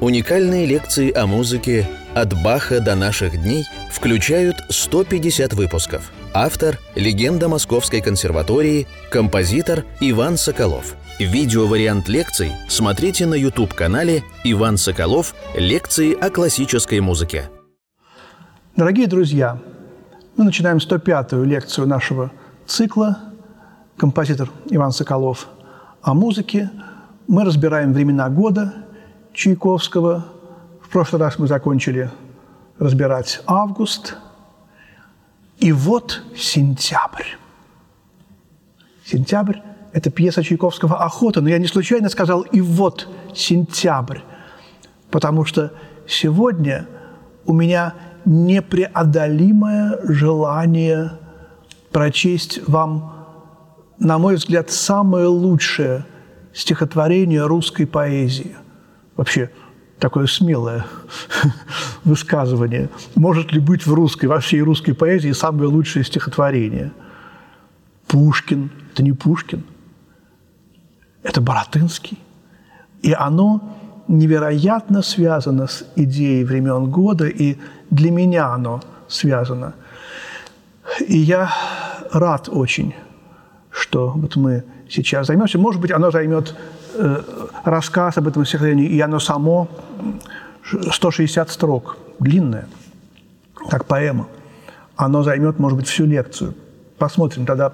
Уникальные лекции о музыке «От Баха до наших дней» включают 150 выпусков. Автор – легенда Московской консерватории, композитор Иван Соколов. Видеовариант лекций смотрите на YouTube-канале «Иван Соколов. Лекции о классической музыке». Дорогие друзья, мы начинаем 105-ю лекцию нашего цикла «Композитор Иван Соколов» о музыке. Мы разбираем времена года – Чайковского. В прошлый раз мы закончили разбирать август. И вот сентябрь. Сентябрь – это пьеса Чайковского «Охота», но я не случайно сказал «и вот сентябрь», потому что сегодня у меня непреодолимое желание прочесть вам, на мой взгляд, самое лучшее стихотворение русской поэзии – вообще такое смелое высказывание. Может ли быть в русской, во всей русской поэзии самое лучшее стихотворение? Пушкин – это не Пушкин, это Боротынский. И оно невероятно связано с идеей времен года, и для меня оно связано. И я рад очень, что вот мы сейчас займемся. Может быть, оно займет рассказ об этом стихотворении, и оно само 160 строк, длинное, как поэма. Оно займет, может быть, всю лекцию. Посмотрим, тогда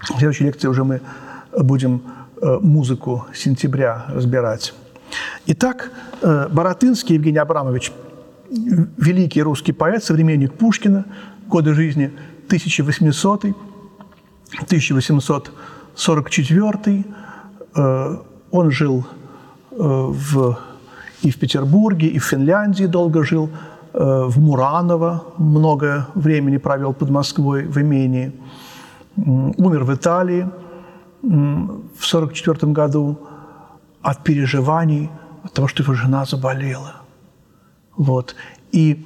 в следующей лекции уже мы будем э, музыку сентября разбирать. Итак, э, Боротынский Евгений Абрамович, великий русский поэт, современник Пушкина, годы жизни 1800 1844 он жил э, в, и в Петербурге, и в Финляндии долго жил, э, в Мураново много времени провел под Москвой в имении. Умер в Италии в 1944 году от переживаний, от того, что его жена заболела. Вот. И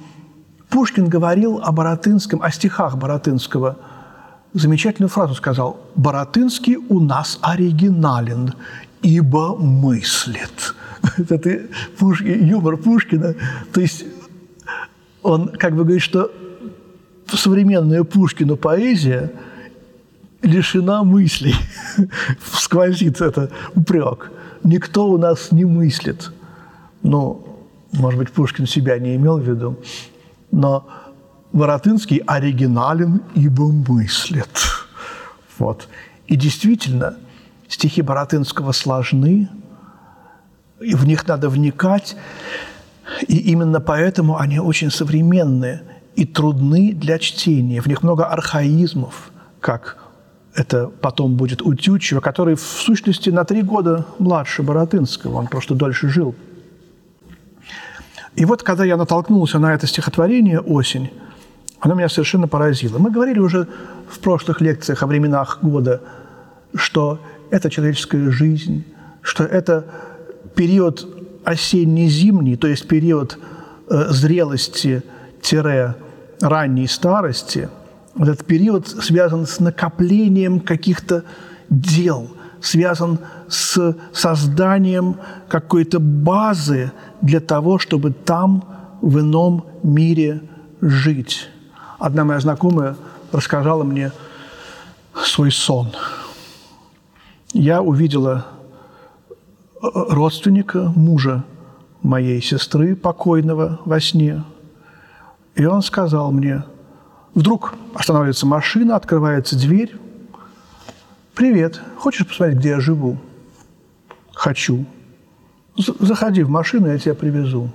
Пушкин говорил о Боротынском, о стихах Боротынского. Замечательную фразу сказал. «Боротынский у нас оригинален, ибо мыслит. Это ты, Пушкин, юмор Пушкина. То есть он как бы говорит, что современная Пушкину поэзия лишена мыслей. Сквозит это упрек. Никто у нас не мыслит. Ну, может быть, Пушкин себя не имел в виду, но Воротынский оригинален, ибо мыслит. Вот. И действительно – Стихи Боротынского сложны, и в них надо вникать, и именно поэтому они очень современные и трудны для чтения. В них много архаизмов, как это потом будет у Тютчева, который в сущности на три года младше Боротынского, он просто дольше жил. И вот когда я натолкнулся на это стихотворение «Осень», оно меня совершенно поразило. Мы говорили уже в прошлых лекциях о временах года, что это человеческая жизнь, что это период осенне-зимний, то есть период э, зрелости-ранней старости, этот период связан с накоплением каких-то дел, связан с созданием какой-то базы для того, чтобы там, в ином мире жить. Одна моя знакомая рассказала мне свой сон – я увидела э, родственника, мужа моей сестры, покойного во сне. И он сказал мне, вдруг останавливается машина, открывается дверь. «Привет, хочешь посмотреть, где я живу?» «Хочу». «Заходи в машину, я тебя привезу».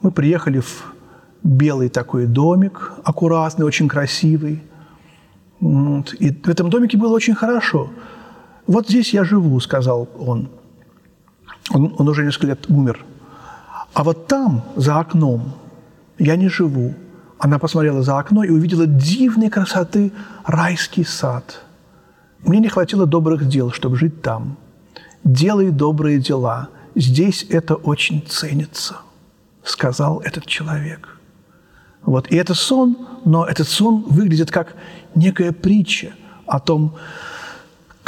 Мы приехали в белый такой домик, аккуратный, очень красивый. И в этом домике было очень хорошо – «Вот здесь я живу», – сказал он. он. Он уже несколько лет умер. «А вот там, за окном, я не живу». Она посмотрела за окно и увидела дивной красоты райский сад. Мне не хватило добрых дел, чтобы жить там. «Делай добрые дела. Здесь это очень ценится», – сказал этот человек. Вот. И это сон, но этот сон выглядит как некая притча о том,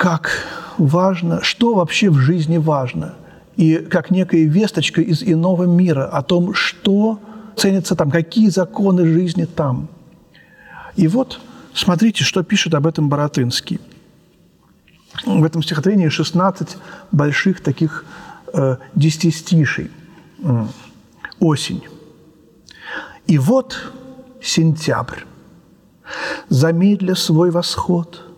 как важно, что вообще в жизни важно. и как некая весточка из иного мира о том, что ценится там, какие законы жизни там. И вот смотрите, что пишет об этом Боротынский. В этом стихотворении 16 больших таких э. Осень. И вот сентябрь. Замедля свой восход,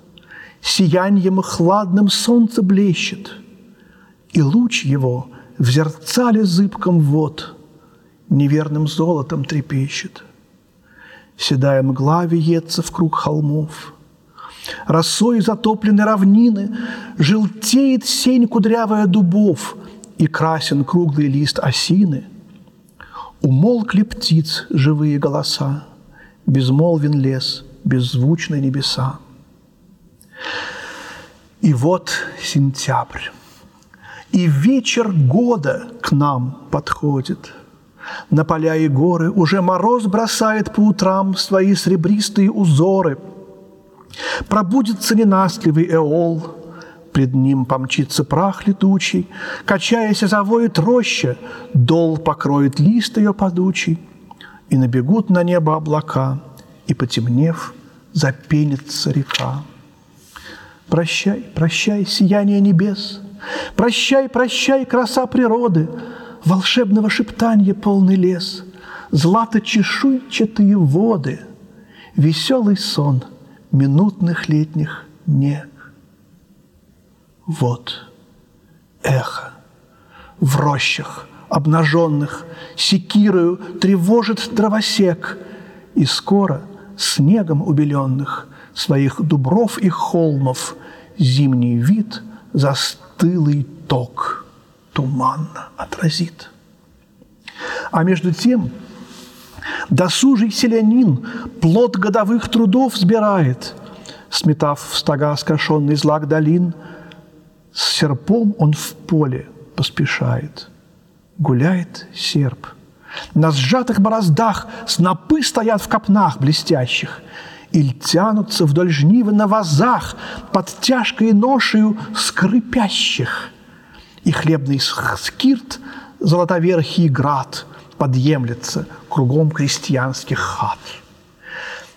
Сияньем хладным солнце блещет, И луч его в зерцале зыбком вод Неверным золотом трепещет. Седая мгла виется в круг холмов, Росой затоплены равнины, Желтеет сень кудрявая дубов, И красен круглый лист осины. Умолкли птиц живые голоса, Безмолвен лес, беззвучны небеса. И вот сентябрь, и вечер года к нам подходит. На поля и горы уже мороз бросает по утрам свои сребристые узоры. Пробудется ненастливый эол, пред ним помчится прах летучий, Качаясь, завоет роща, дол покроет лист ее подучий, И набегут на небо облака, и, потемнев, запенится река. Прощай, прощай, сияние небес, Прощай, прощай, краса природы, Волшебного шептанья полный лес, Злато-чешуйчатые воды, Веселый сон минутных летних нег. Вот эхо в рощах обнаженных Секирою тревожит дровосек, И скоро снегом убеленных Своих дубров и холмов Зимний вид застылый ток Туманно отразит. А между тем досужий селянин Плод годовых трудов сбирает, Сметав в стога скошенный злак долин – с серпом он в поле поспешает. Гуляет серп. На сжатых бороздах снопы стоят в копнах блестящих. Иль тянутся вдоль жнивы на вазах под тяжкой ношею скрипящих. И хлебный скирт, золотоверхий град подъемлется кругом крестьянских хат.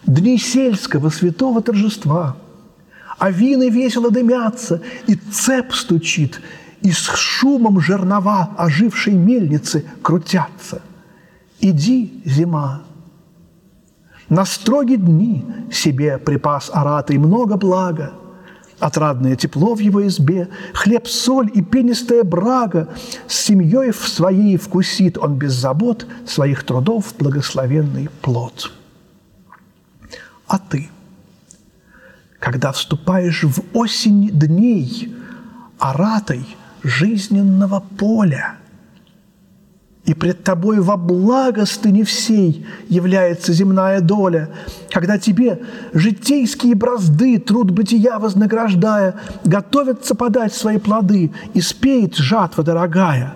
Дни сельского святого торжества – а вины весело дымятся, и цеп стучит, и с шумом жернова ожившей мельницы крутятся. Иди, зима, на строгие дни себе припас аратый много блага, Отрадное тепло в его избе, хлеб, соль и пенистая брага. С семьей в своей вкусит он без забот своих трудов благословенный плод. А ты – когда вступаешь в осень дней, аратой жизненного поля. И пред тобой во благостыне всей является земная доля, когда тебе житейские бразды, труд бытия вознаграждая, готовятся подать свои плоды, и спеет жатва дорогая.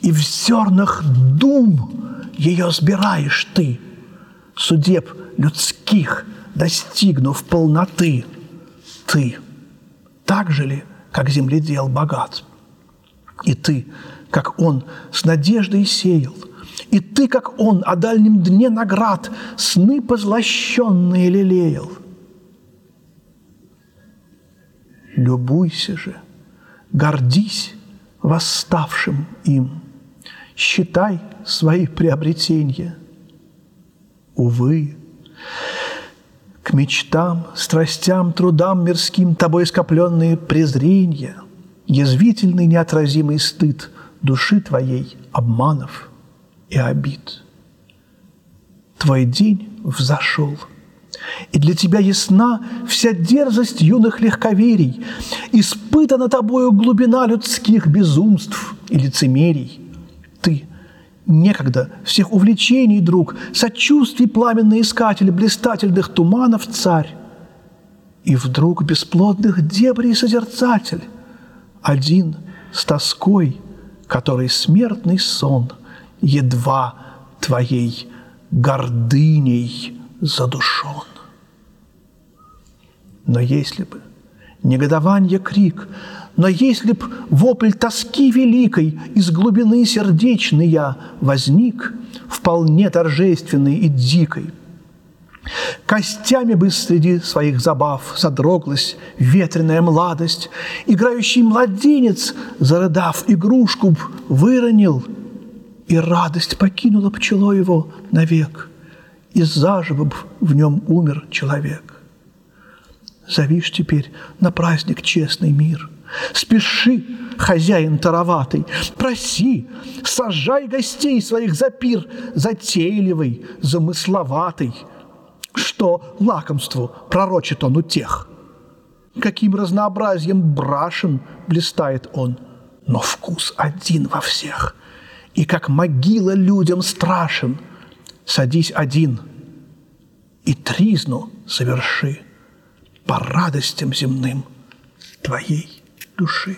И в зернах дум ее сбираешь ты, судеб людских – достигнув полноты, ты так же ли, как земледел богат? И ты, как он, с надеждой сеял, и ты, как он, о дальнем дне наград сны позлощенные лелеял. Любуйся же, гордись восставшим им, считай свои приобретения. Увы, к мечтам, страстям, трудам мирским тобой скопленные презрения, язвительный неотразимый стыд души твоей обманов и обид. Твой день взошел, и для тебя ясна вся дерзость юных легковерий, испытана тобою глубина людских безумств и лицемерий. Ты некогда всех увлечений друг, сочувствий пламенный искатель блистательных туманов царь. И вдруг бесплодных дебрей созерцатель, один с тоской, который смертный сон едва твоей гордыней задушен. Но если бы негодование крик Но если б вопль тоски великой из глубины сердечной я возник, вполне торжественный и дикой, Костями бы среди своих забав задроглась ветреная младость, Играющий младенец, зарыдав игрушку, б выронил, И радость покинула пчело его навек, И заживо б в нем умер человек. Зовишь теперь на праздник честный мир. Спеши, хозяин тароватый, проси, сажай гостей своих за пир, затейливый, замысловатый – что лакомству пророчит он у тех. Каким разнообразием брашен блистает он, но вкус один во всех. И как могила людям страшен, садись один и тризну соверши по радостям земным твоей души.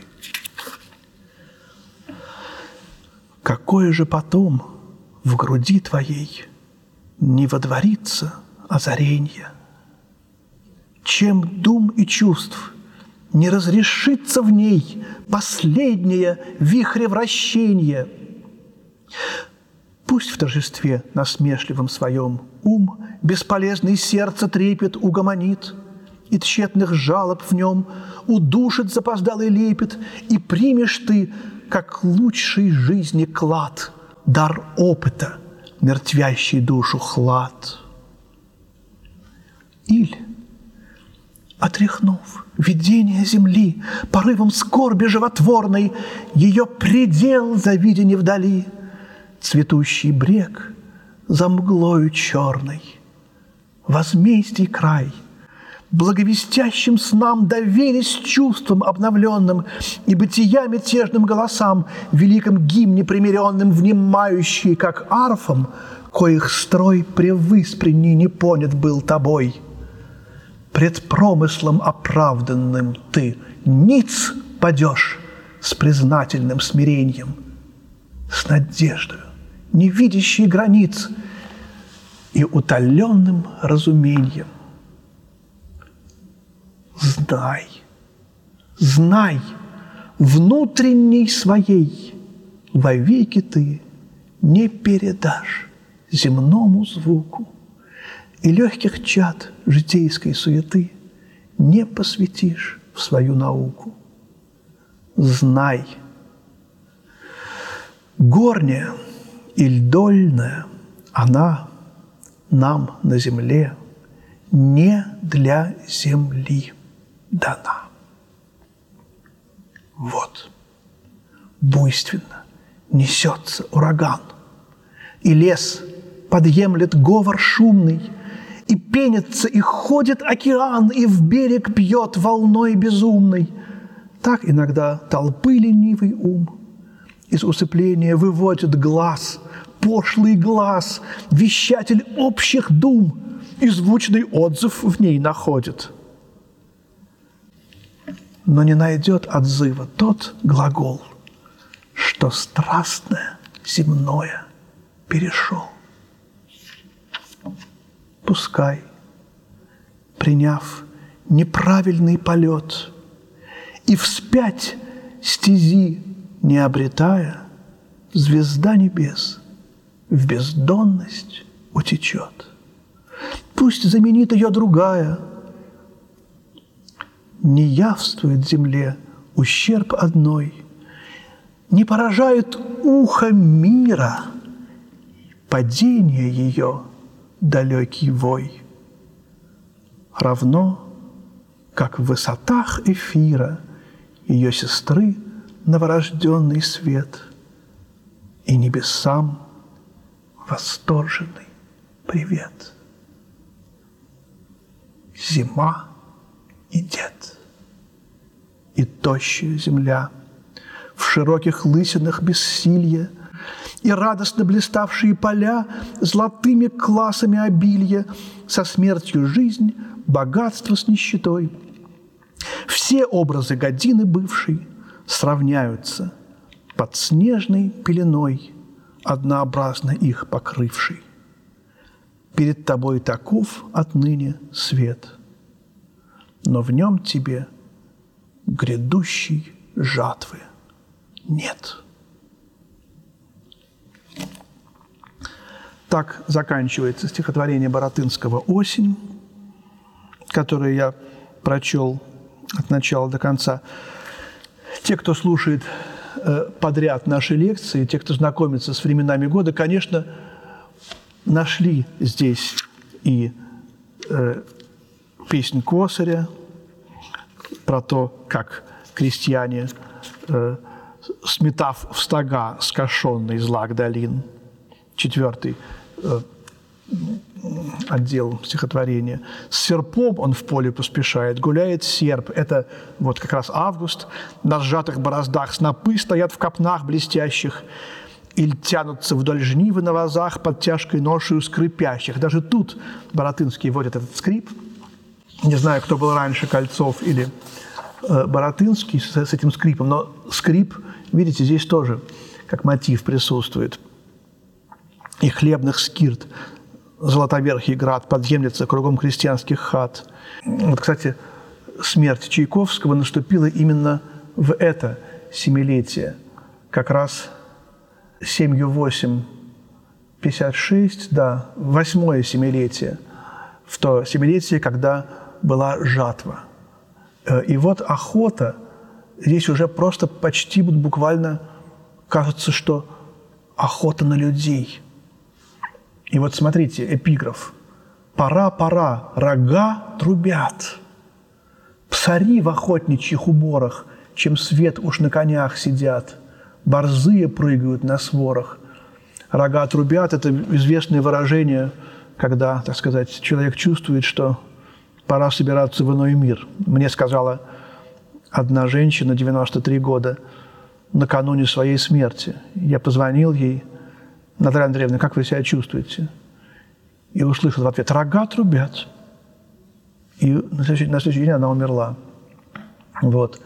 Какое же потом в груди твоей не водворится – озаренья. Чем дум и чувств не разрешится в ней последнее вихревращение, Пусть в торжестве насмешливом своем ум бесполезный сердце трепет угомонит, и тщетных жалоб в нем удушит запоздалый лепет, и примешь ты, как лучший жизни клад, дар опыта, мертвящий душу хлад. Иль, отряхнув видение земли, порывом скорби животворной, ее предел завидени вдали, цветущий брег за мглою черной, возмездий край, благовестящим снам доверясь чувствам обновленным и бытия мятежным голосам, великим гимне примиренным, внимающие, как арфом, коих строй превыспренний не понят был тобой – пред промыслом оправданным ты ниц падешь с признательным смирением, с надеждой, не видящей границ и утоленным разумением. Знай, знай, внутренней своей вовеки ты не передашь земному звуку и легких чад житейской суеты не посвятишь в свою науку. Знай, горняя и льдольная она нам на земле не для земли дана. Вот, буйственно несется ураган, и лес подъемлет говор шумный – и пенится, и ходит океан, и в берег бьет волной безумной. Так иногда толпы ленивый ум из усыпления выводит глаз, пошлый глаз, вещатель общих дум, и звучный отзыв в ней находит. Но не найдет отзыва тот глагол, что страстное земное перешел пускай, приняв неправильный полет и вспять стези не обретая, звезда небес в бездонность утечет. Пусть заменит ее другая, не явствует земле ущерб одной, не поражает ухо мира падение ее – далекий вой. Равно, как в высотах эфира ее сестры новорожденный свет и небесам восторженный привет. Зима и дед, и тощая земля, в широких лысинах бессилье – и радостно блиставшие поля золотыми классами обилья, со смертью жизнь, богатство с нищетой. Все образы годины бывшей сравняются под снежной пеленой, однообразно их покрывшей. Перед тобой таков отныне свет, но в нем тебе грядущий жатвы нет. Так заканчивается стихотворение Боротынского «Осень», которое я прочел от начала до конца. Те, кто слушает э, подряд наши лекции, те, кто знакомится с временами года, конечно, нашли здесь и э, песнь Косаря про то, как крестьяне, э, сметав в стога скошенный злак долин, четвертый отдел стихотворения. С серпом он в поле поспешает, гуляет серп. Это вот как раз август. На сжатых бороздах снопы стоят в копнах блестящих или тянутся вдоль жнивы на вазах под тяжкой ношею скрипящих. Даже тут Боротынский вводит этот скрип. Не знаю, кто был раньше, Кольцов или э, Боротынский с, с этим скрипом, но скрип, видите, здесь тоже как мотив присутствует. И хлебных скирт Золотоверхий град подъемлется кругом крестьянских хат. Вот, кстати, смерть Чайковского наступила именно в это семилетие. Как раз 7-8, 56, да, восьмое семилетие. В то семилетие, когда была жатва. Э, и вот охота, здесь уже просто почти буквально кажется, что охота на людей – и вот смотрите, эпиграф. «Пора, пора, рога трубят, псари в охотничьих уборах, чем свет уж на конях сидят, борзые прыгают на сворах». Рога трубят – это известное выражение, когда, так сказать, человек чувствует, что пора собираться в иной мир. Мне сказала одна женщина, 93 года, накануне своей смерти. Я позвонил ей – Наталья Андреевна, как вы себя чувствуете? И услышал в ответ, рога трубят. И на следующий, на следующий день она умерла. Вот.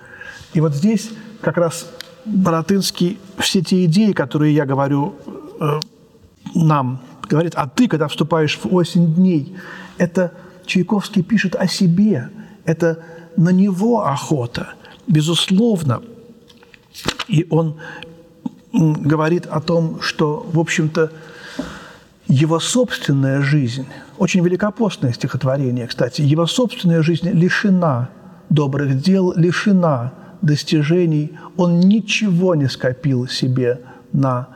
И вот здесь как раз Боротынский все те идеи, которые я говорю э, нам, говорит, а ты, когда вступаешь в осень дней, это Чайковский пишет о себе, это на него охота, безусловно. И он говорит о том, что, в общем-то, его собственная жизнь, очень великопостное стихотворение, кстати, его собственная жизнь лишена добрых дел, лишена достижений, он ничего не скопил себе на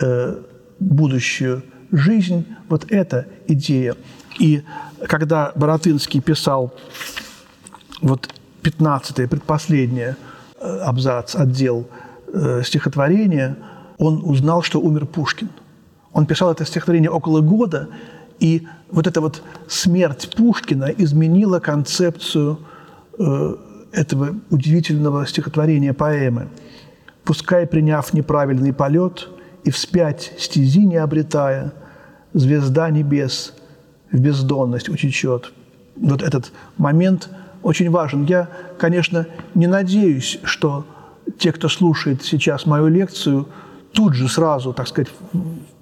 э, будущую жизнь. Вот эта идея. И когда Боротынский писал вот 15-е, предпоследнее э, абзац, отдел – э, стихотворение, он узнал, что умер Пушкин. Он писал это стихотворение около года, и вот эта вот смерть Пушкина изменила концепцию э, этого удивительного стихотворения, поэмы. «Пускай, приняв неправильный полет и вспять стези не обретая, звезда небес в бездонность утечет». Вот этот момент очень важен. Я, конечно, не надеюсь, что те, кто слушает сейчас мою лекцию, тут же сразу, так сказать,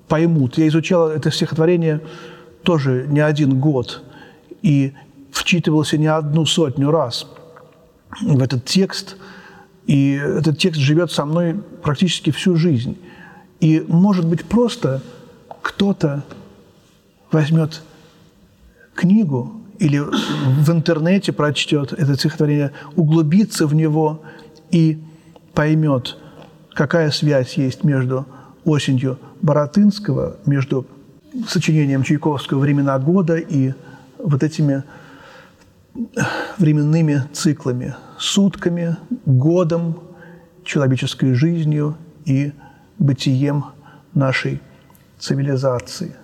поймут. Я изучал это стихотворение тоже не один год и вчитывался не одну сотню раз в этот текст. И этот текст живет со мной практически всю жизнь. И, может быть, просто кто-то возьмет книгу или в интернете прочтет это стихотворение, углубится в него и поймет, какая связь есть между осенью Боротынского, между сочинением Чайковского «Времена года» и вот этими временными циклами, сутками, годом, человеческой жизнью и бытием нашей цивилизации.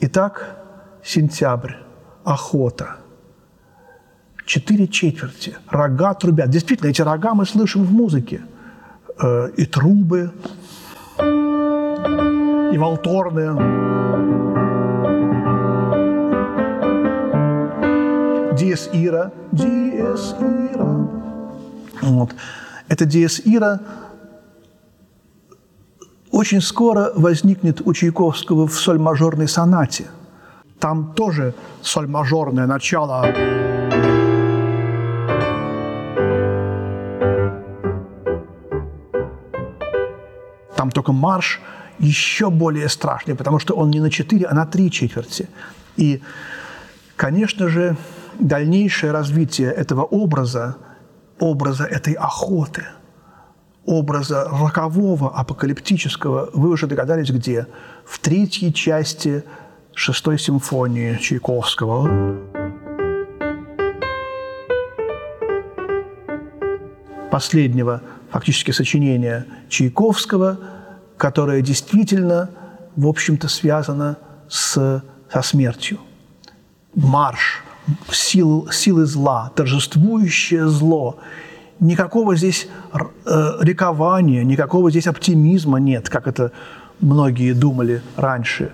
Итак, сентябрь, охота – четыре четверти, рога трубят. Действительно, эти рога мы слышим в музыке. Э, и трубы, и волторны. Диес ира, диес ира. Вот. Это диес ира очень скоро возникнет у Чайковского в соль-мажорной сонате. Там тоже соль-мажорное начало. Там только марш еще более страшный, потому что он не на четыре, а на три четверти. И, конечно же, дальнейшее развитие этого образа, образа этой охоты, образа рокового, апокалиптического, вы уже догадались, где? В третьей части шестой симфонии Чайковского. Последнего фактически сочинения Чайковского, которое действительно, в общем-то, связано с, со смертью. Марш сил, силы зла, торжествующее зло. Никакого здесь э, ликования, никакого здесь оптимизма нет, как это многие думали раньше.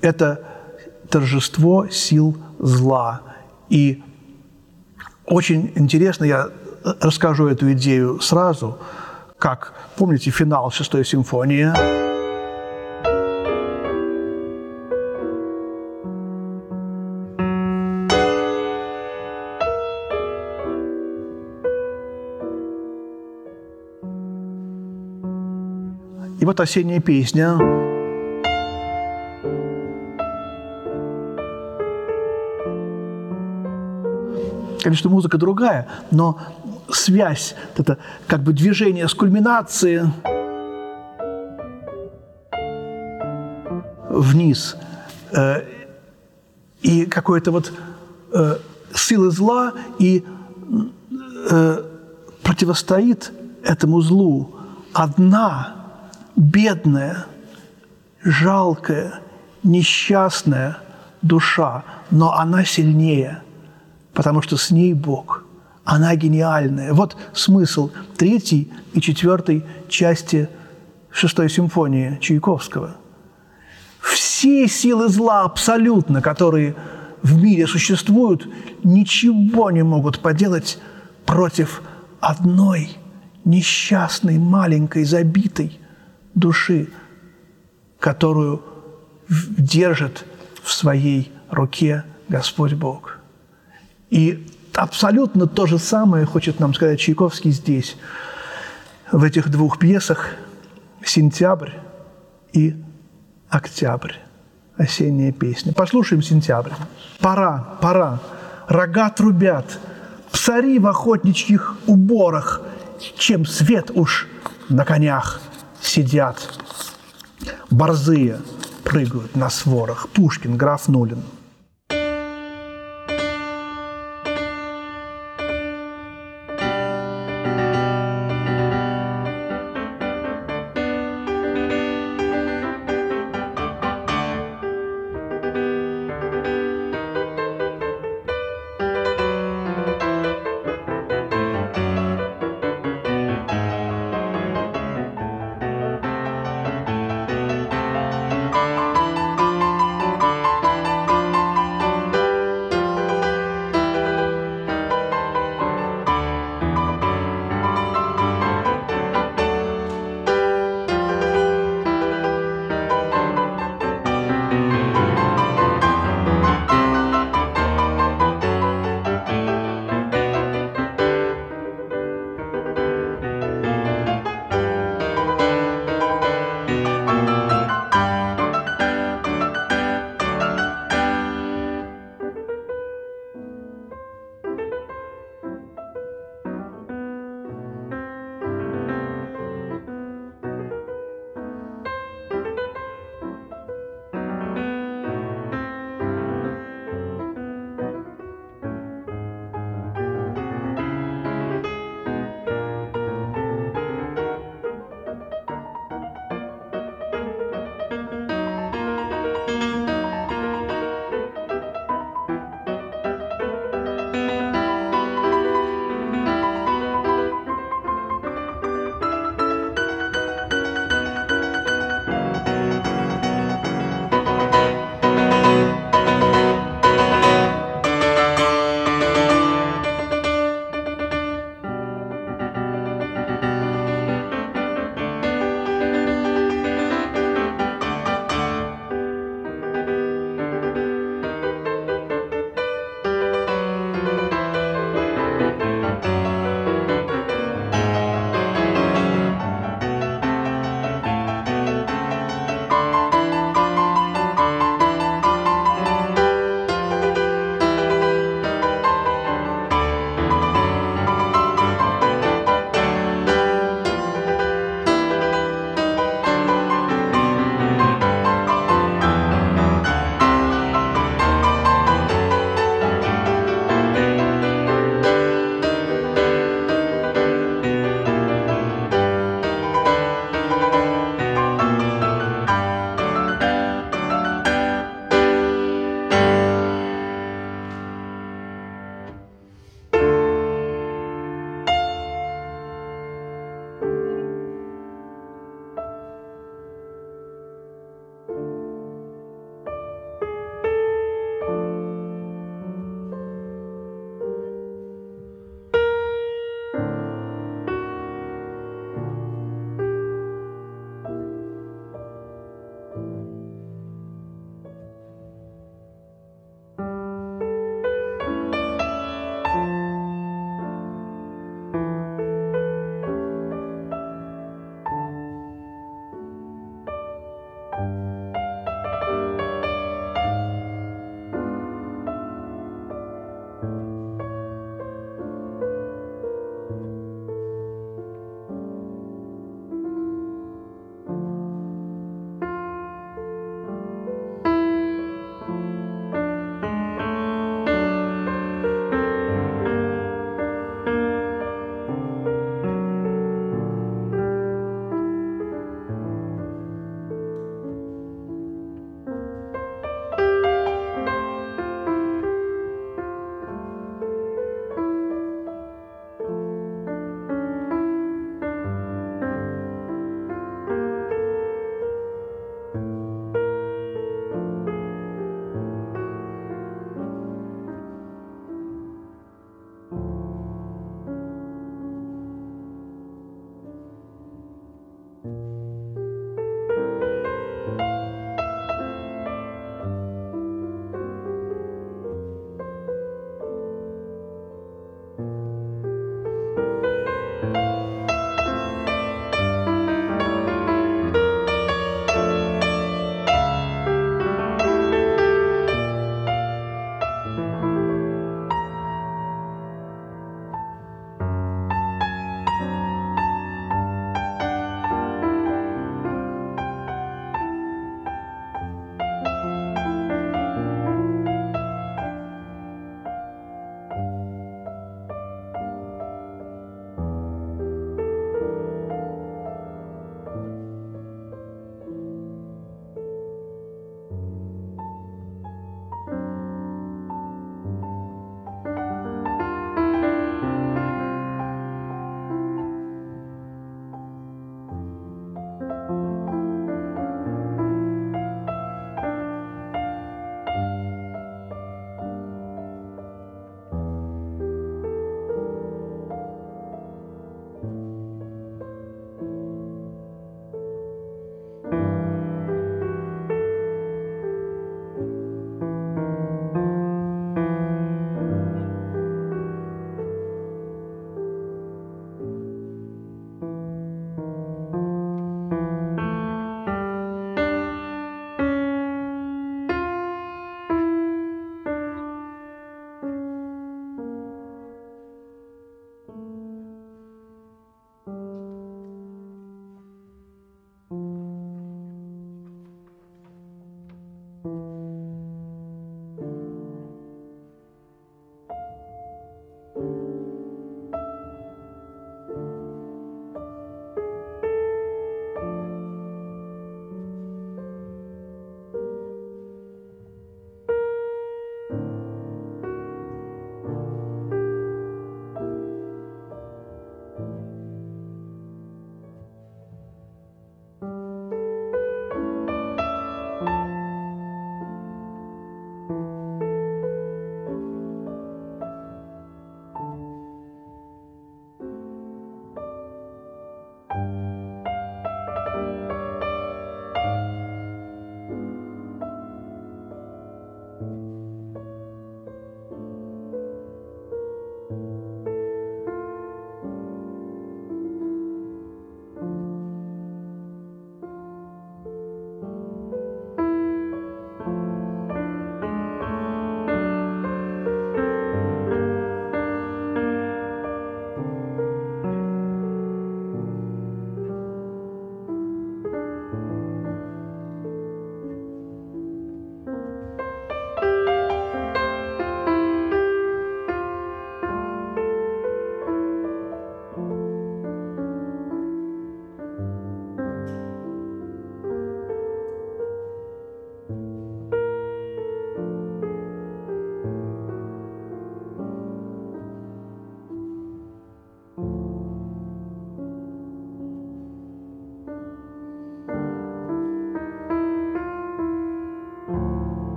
Это торжество сил зла. И очень интересно, я расскажу эту идею сразу, как, помните, финал шестой симфонии. И вот осенняя песня. Конечно, музыка другая, но связь, это как бы движение с кульминации вниз. Э, и какой-то вот э, силы зла и э, противостоит этому злу. Одна бедная, жалкая, несчастная душа, но она сильнее, потому что с ней Бог. Она гениальная. Вот смысл третьей и четвертой части шестой симфонии Чайковского. Все силы зла абсолютно, которые в мире существуют, ничего не могут поделать против одной несчастной, маленькой, забитой души, которую держит в своей руке Господь Бог. И абсолютно то же самое хочет нам сказать Чайковский здесь, в этих двух пьесах «Сентябрь» и «Октябрь» осенняя песня. Послушаем «Сентябрь». Пора, пора, рога трубят, псари в охотничьих уборах, чем свет уж на конях сидят. Борзые прыгают на сворах. Пушкин, граф Нулин –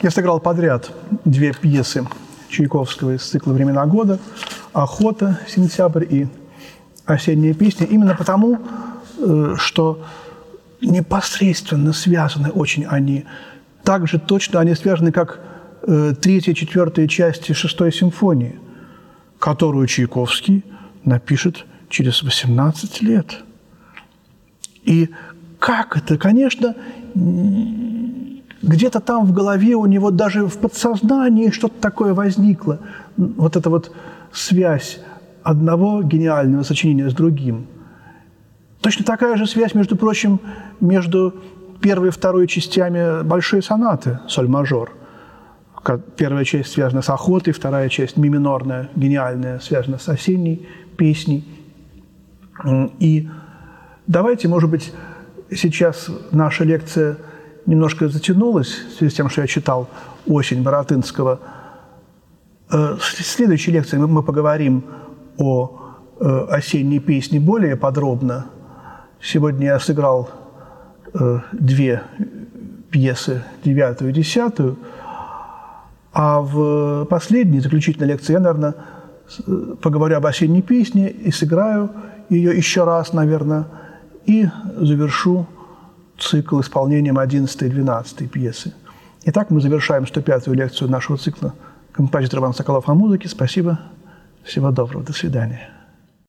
Я сыграл подряд две пьесы Чайковского из цикла «Времена года» «Охота», «Сентябрь» и «Осенняя песня» именно потому, э, что непосредственно связаны очень они. Так же точно они связаны, как э, третья, четвертая части шестой симфонии, которую Чайковский напишет через 18 лет. И как это? Конечно, где-то там в голове у него даже в подсознании что-то такое возникло. Вот эта вот связь одного гениального сочинения с другим. Точно такая же связь, между прочим, между первой и второй частями большой сонаты «Соль-мажор». Первая часть связана с охотой, вторая часть ми минорная, гениальная, связана с осенней песней. И давайте, может быть, сейчас наша лекция немножко затянулась в связи с тем, что я читал «Осень» Боротынского. Э, следующей лекции мы поговорим о э, осенней песне более подробно. Сегодня я сыграл э, две пьесы, девятую и десятую, а в последней, заключительной лекции я, наверное, поговорю об осенней песне и сыграю ее еще раз, наверное, и завершу цикл исполнением 11 и 12 пьесы. Итак, мы завершаем 105-ю лекцию нашего цикла «Композитор Иван Соколов о музыке». Спасибо. Всего доброго. До свидания.